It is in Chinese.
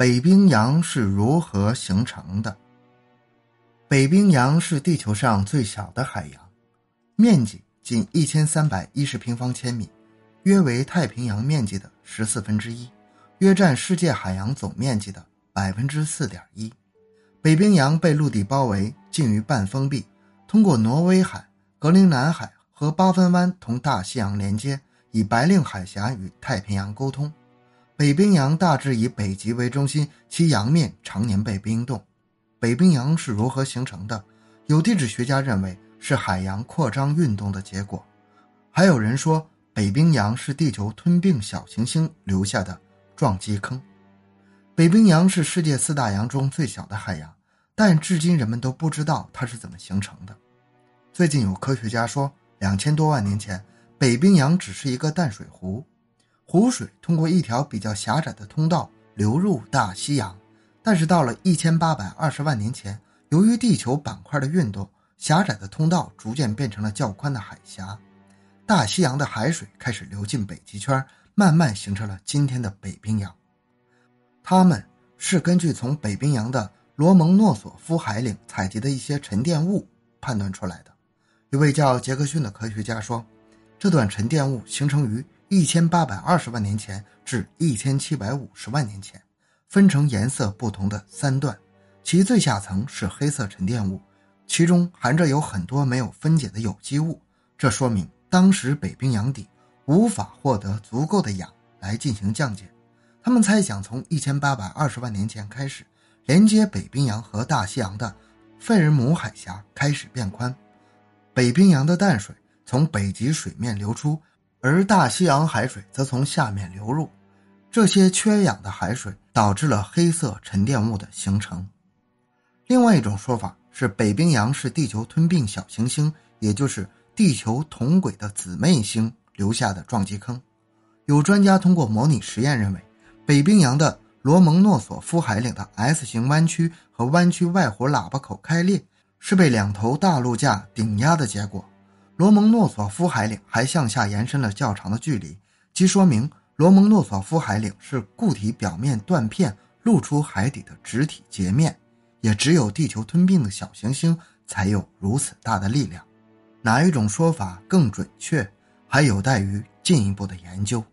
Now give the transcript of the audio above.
北冰洋是如何形成的？北冰洋是地球上最小的海洋，面积仅一千三百一十平方千米，约为太平洋面积的十四分之一，约占世界海洋总面积的百分之四点一。北冰洋被陆地包围，近于半封闭，通过挪威海、格陵兰海和八分湾同大西洋连接，以白令海峡与太平洋沟通。北冰洋大致以北极为中心，其洋面常年被冰冻。北冰洋是如何形成的？有地质学家认为是海洋扩张运动的结果，还有人说北冰洋是地球吞并小行星留下的撞击坑。北冰洋是世界四大洋中最小的海洋，但至今人们都不知道它是怎么形成的。最近有科学家说，两千多万年前，北冰洋只是一个淡水湖，湖水通过一条比较狭窄的通道流入大西洋。但是到了一千八百二十万年前，由于地球板块的运动，狭窄的通道逐渐变成了较宽的海峡，大西洋的海水开始流进北极圈，慢慢形成了今天的北冰洋。他们是根据从北冰洋的罗蒙诺索夫海岭采集的一些沉淀物判断出来的。一位叫杰克逊的科学家说，这段沉淀物形成于一千八百二十万年前至一千七百五十万年前。分成颜色不同的三段，其最下层是黑色沉淀物，其中含着有很多没有分解的有机物。这说明当时北冰洋底无法获得足够的氧来进行降解。他们猜想，从一千八百二十万年前开始，连接北冰洋和大西洋的费尔姆海峡开始变宽，北冰洋的淡水从北极水面流出，而大西洋海水则从下面流入。这些缺氧的海水导致了黑色沉淀物的形成。另外一种说法是，北冰洋是地球吞并小行星，也就是地球同轨的姊妹星留下的撞击坑。有专家通过模拟实验认为，北冰洋的罗蒙诺索夫海岭的 S 型弯曲和弯曲外弧喇叭口开裂是被两头大陆架顶压的结果。罗蒙诺索夫海岭还向下延伸了较长的距离，即说明。罗蒙诺索夫海岭是固体表面断片露出海底的直体截面，也只有地球吞并的小行星才有如此大的力量。哪一种说法更准确，还有待于进一步的研究。